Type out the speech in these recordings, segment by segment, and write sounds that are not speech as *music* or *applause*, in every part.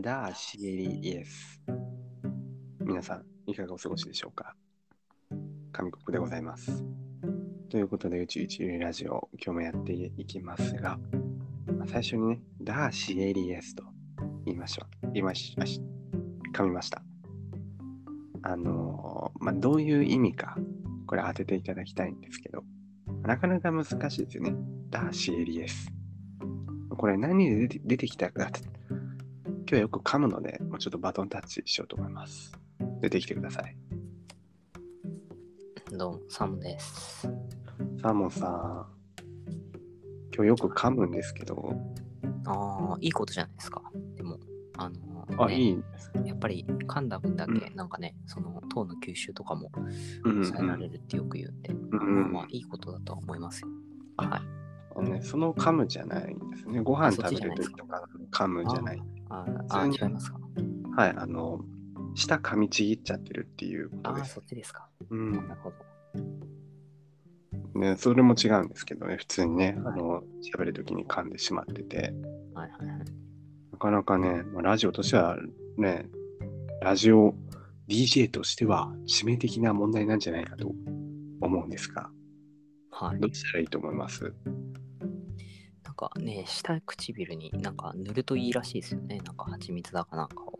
ダーシエリイエス。皆さん、いかがお過ごしでしょうか？神国でございます。ということで、宇宙一流ラジオ、今日もやっていきますが、最初にね、ダーシエリイエスと言いましょう。言いまし。噛みました。あのーまあ、どういう意味か、これ当てていただきたいんですけど、なかなか難しいですよね。ダーシエリエス。これ何で出て出てきたか、今日はよく噛むので、もうちょっとバトンタッチしようと思います。出てきてください。どうも、サムです。サーモンさん、今日よく噛むんですけど、ああ、いいことじゃないですか。でも、あのあ、ねいいんです。やっぱり噛んだ分だけ、うなんかね、その糖の吸収とかもうんうん抑えられるってよく言うんで、うんまあまあ、いいことだとは思いますよ。はい。ね、その噛むじゃないんですね。ご飯食べるときとか噛むじゃない。あーあ違いますか。はい、あの、舌噛みちぎっちゃってるっていうことああ、ですそ。っちですか。うんなるほど。ね、それも違うんですけどね、普通にね、あの、喋るときに噛んでしまってて、はいはいはい。なかなかね、まあラジオとしてはね、ラジオ DJ としては致命的な問題なんじゃないかと思うんですが、はい。どうしたらいいと思います？かね、下唇になんか塗るといいらしいですよね。なんか蜂蜜だかなんかを。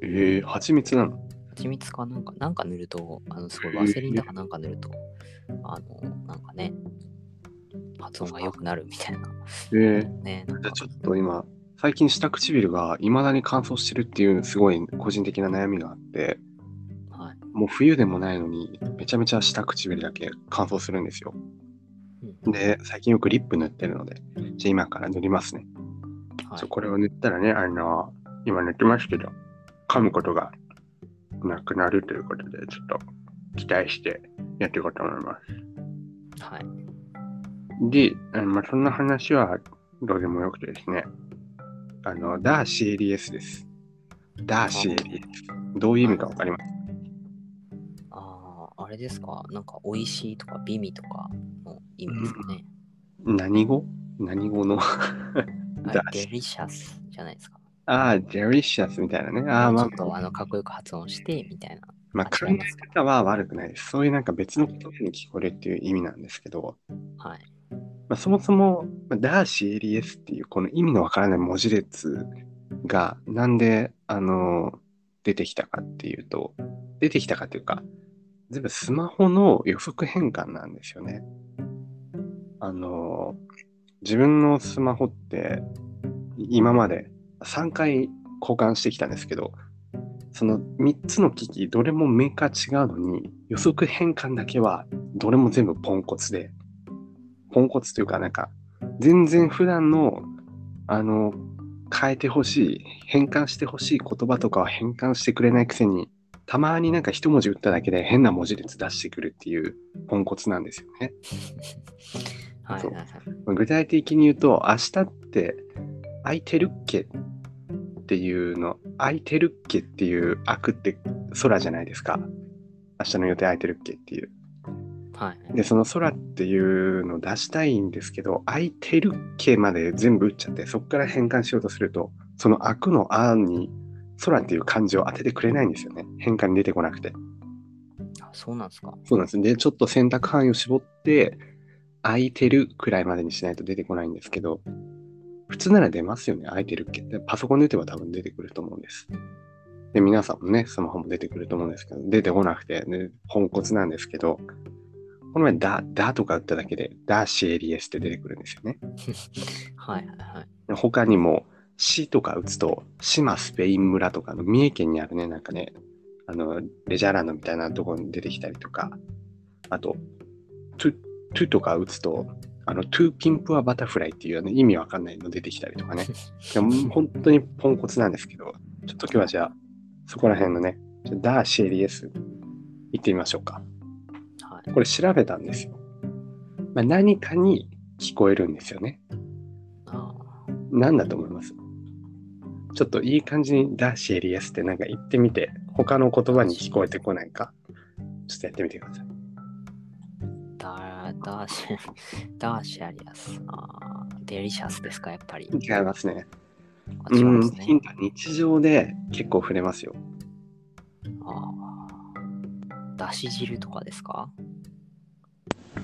えー、蜂蜜なの？蜂蜜かなんか、なんか塗ると、あの、すごいワセリンだかなんか塗ると、あの、なんかね、発音が良くなるみたいな。えー、ね、じゃあちょっと今、最近下唇が未だに乾燥してるっていうすごい個人的な悩みがあって、はい。もう冬でもないのにめちゃめちゃ下唇だけ乾燥するんですよ。うんで、最近よくリップ塗ってるので、じゃあ今から塗りますね。はいそうこれを塗ったらね、あの、今塗ってますけど、噛むことがなくなるということで、ちょっと期待してやっていこうと思います。はい。で、あのまあ、そんな話はどうでもよくてですね、あの、ダーシエリエスです。ダーシエリエス。どういう意味かわかります？ああ、あれですか？なんか、美味しいとか、美味とかの意味ですかね。何語？何語の？デリシャスじゃないですか。ああ、デリシャスみたいなね。ああ、まあちょっ、とあのかっこよく発音してみたいな。まあ、考え方は悪くないです。そういうなんか別の言葉に聞こえるっていう意味なんですけど、はい。まあ、そもそも、まあダーシエリエスっていうこの意味のわからない文字列がなんで、あの、出てきたかっていうと、出てきたかっていうか、全部スマホの予測変換なんですよね。あの、自分のスマホって今まで3回交換してきたんですけど、その3つの機器、どれもメーカー違うのに、予測変換だけはどれも全部ポンコツで、ポンコツというか、なんか、全然普段の、あの、変えてほしい、変換してほしい言葉とかは変換してくれないくせに、たまになんか一文字打っただけで変な文字列出してくるっていうポンコツなんですよね。*laughs* はい。具体的に言うと、明日って空いてるっけっていうの、空いてるっけっていう空くって空じゃないですか。明日の予定空いてるっけっていう。はい。で、その空っていうのを出したいんですけど、空いてるっけまで全部打っちゃって、そこから変換しようとすると、その空くの案に空っていう漢字を当ててくれないんですよね。変換に出てこなくて。あそうなんですか。そうなんです。で、ちょっと選択範囲を絞って、空いてるくらいまでにしないと出てこないんですけど、普通なら出ますよね、空いてるっけ。でパソコンで打てば多分出てくると思うんです。で、皆さんもね、スマホも出てくると思うんですけど、出てこなくて、ね、ポンコツなんですけど、この前、だ、だとか打っただけで、ダーシエリエスって出てくるんですよね。*laughs* はいはいはい。で他にも、市とか打つと、島スペイン村とかの三重県にあるね、なんかね、あの、レジャーランドみたいなところに出てきたりとか、あと、トゥ、トゥとか打つと、あの、 To Pimp a Butterfly っていう、ね、意味わかんないの出てきたりとかね。でも本当にポンコツなんですけど、ちょっと今日はじゃあ、そこら辺のね、ダーシエリエス、行ってみましょうか。はい。これ調べたんですよ。まあ、何かに聞こえるんですよね。あ何だと思います？ちょっといい感じにダーシエリエスってなんか言ってみて、他の言葉に聞こえてこないか、ちょっとやってみてください。ーダーダーシ *laughs* ダーシャリアス。あーデリシャスですか、やっぱり。違いますね。あ違いますね。ヒントは日常で結構触れますよ。ああ。だし汁とかですか？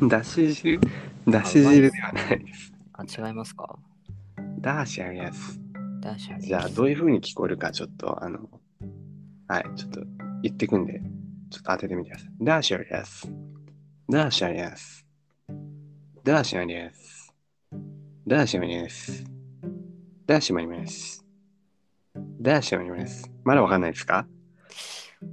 だし汁、だし汁ではないです。あ、違いますか？ダーシャリアス。だしありじゃあ、どういう風に聞こえるか、ちょっと、あの、はい、ちょっと言ってくんで、ちょっと当ててみてください。ダーシャリアス。ダーシャリアス。ダーシャリアス。ダーシャリアス。ダーシャリアス。ダーシャリアス。まだわかんないですか？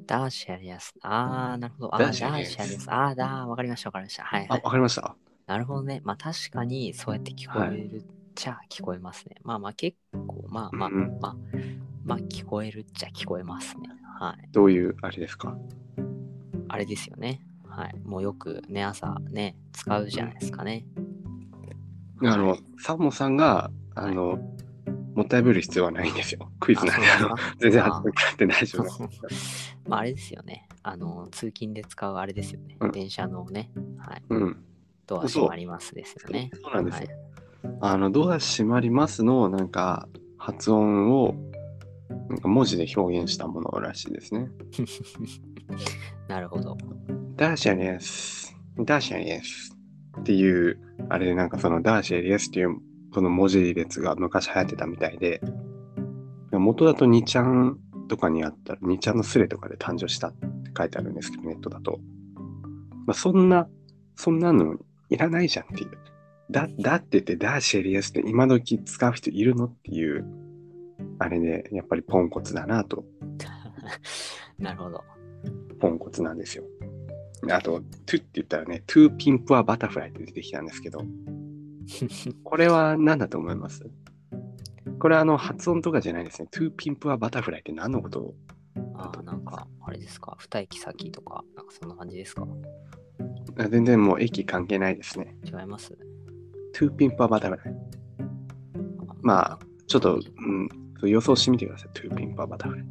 ダーシャリアス。ああ、なるほど。あーダーシャリアス。ああ、だー、わかりました、わかりました。はい、あ、はい。わかりましたなるほどね。まあ確かにそうやって聞こえるっちゃ聞こえますね。まあまあ結構、まあまあ、うんうんまあ、まあ聞こえるっちゃ聞こえますね。はい。どういうあれですか？あれですよね。はい。もうよくね、朝ね、使うじゃないですかね。あの、サモさんが、あの、もったいぶる必要はないんですよ。クイズなんで、あの、全然発表って大丈夫です。まああれですよね。あの、通勤で使うあれですよね。うん電車のね、はい。うん。ドア閉まりますですよね。そうなんですよ。はいあの、ドア閉まりますの、なんか、発音を、なんか文字で表現したものらしいですね。*laughs* なるほど。ダーシャリエス、ダーシャリエスっていう、あれでなんかそのダーシャリエスっていうこの文字列が昔流行ってたみたいで、元だと2ちゃんとかにあったら、2ちゃんのスレとかで誕生したって書いてあるんですけど、ネットだと。まあ、そんな、そんなのいらないじゃんっていう。だ、だってってダーシャリエスって今時使う人いるのっていう、あれで、やっぱりポンコツだなと、*laughs* なるほど。ポンコツなんですよ。あと、トゥって言ったらね、 To Pimp a Butterfly って出てきたんですけど、*laughs* これは何だと思います？これはあの発音とかじゃないですね。 To Pimp a Butterfly って何のこと？をああ、なんか、あれですか？二駅先とか、なんかそんな感じですか？あ全然もう駅関係ないですね。違います？ To Pimp a Butterfly。まあ、ちょっと、うん、予想してみてください。 To Pimp a Butterfly。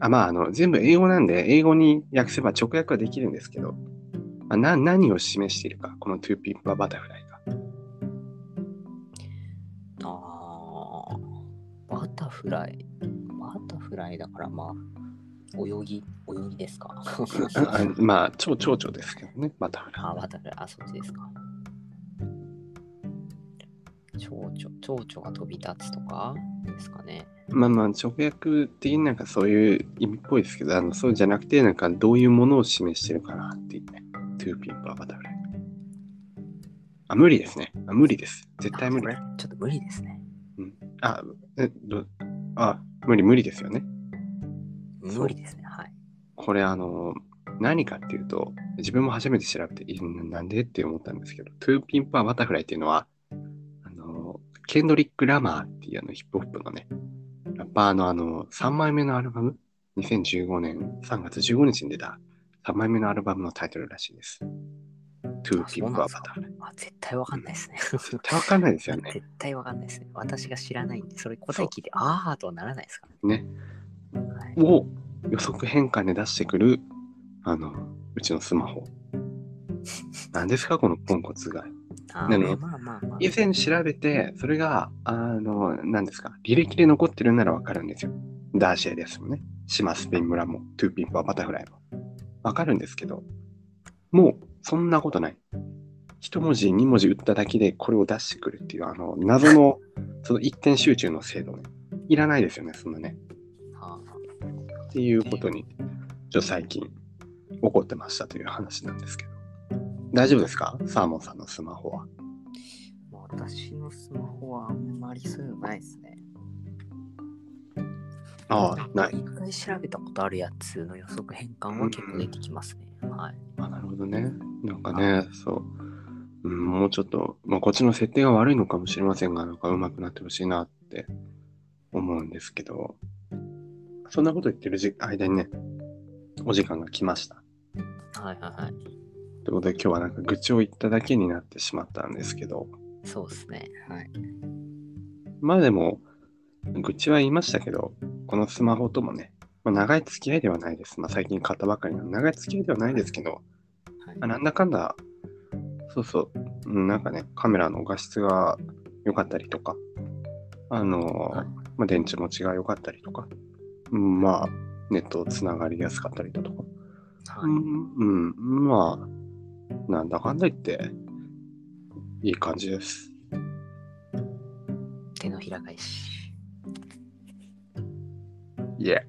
あまあ、あの、全部英語なんで、英語に訳せば直訳はできるんですけど、まあ、な何を示しているか、この To Pimp a Butterfly が。ああ、バタフライ。バタフライだから、まあ、泳ぎ、泳ぎですか。まあ、蝶、蝶々ですけどね、バタフライ。あ、バタフライ、あ、そっちですか。蝶々、蝶々が飛び立つとかですかね。まあまあ、直訳的になんかそういう意味っぽいですけど、あのそうじゃなくて、なんかどういうものを示してるかなっていうね。 To Pimp a Butterfly。あ、無理ですね。あ無理です。絶対無理ちょっと無理ですね。あ、え、ど、あ、無理無理ですよね。無理ですね。はい。これあの、何かっていうと、自分も初めて調べて、いなんでって思ったんですけど、 To Pimp a Butterfly っていうのは、あの、ケンドリック・ラマーっていうあのヒップホップのね、パーのあの、3枚目のアルバム、2015年3月15日に出た3枚目のアルバムのタイトルらしいです。 To Pimp a Butterfly。あ、絶対わかんないですね。絶対わかんないですよね。*laughs* 絶対わかんないですね。私が知らないんで、それ答え聞いて、あーとはならないですからね。はい、を予測変換で出してくる、あの、うちのスマホ。*laughs* 何ですか、このポンコツが。あなのーまあまあまあ。以前調べて、それが、あの、何ですか、履歴で残ってるならわかるんですよ。ダーシェですもんね。志摩スペイン村も、 To Pimp a Butterfly も。わかるんですけど、もう、そんなことない。一文字、二文字打っただけでこれを出してくるっていう、あの、謎の、その一点集中の精度ね。いらないですよね、そんなね。あっていうことに、ちょ最近、起こってましたという話なんですけど。大丈夫ですか？サーモンさんのスマホは。私のスマホはあんまりそういうのないですね。ああ、ない。一回調べたことあるやつの予測変換は結構出てきますね。はい。あ、なるほどね。なんかね、そう。うん、もうちょっと、まあ、こっちの設定が悪いのかもしれませんが、なんか上手くなってほしいなって思うんですけど、そんなこと言ってるじ間にね、お時間が来ました。はいはいはい。ということで今日はなんか愚痴を言っただけになってしまったんですけど、そうですね。はい。まあでも、愚痴は言いましたけど、このスマホともね、まあ、長い付き合いではないです。まあ最近買ったばかりの長い付き合いではないですけど、はいまあ、なんだかんだ、そうそう、うんなんかね、カメラの画質が良かったりとか、あのーはいまあ、電池持ちが良かったりとか、うんまあ、ネットつながりやすかったりだとか、はい。うん、うん、まあ、なんだかんだ言って、いい感じです。手のひら返し。いえ。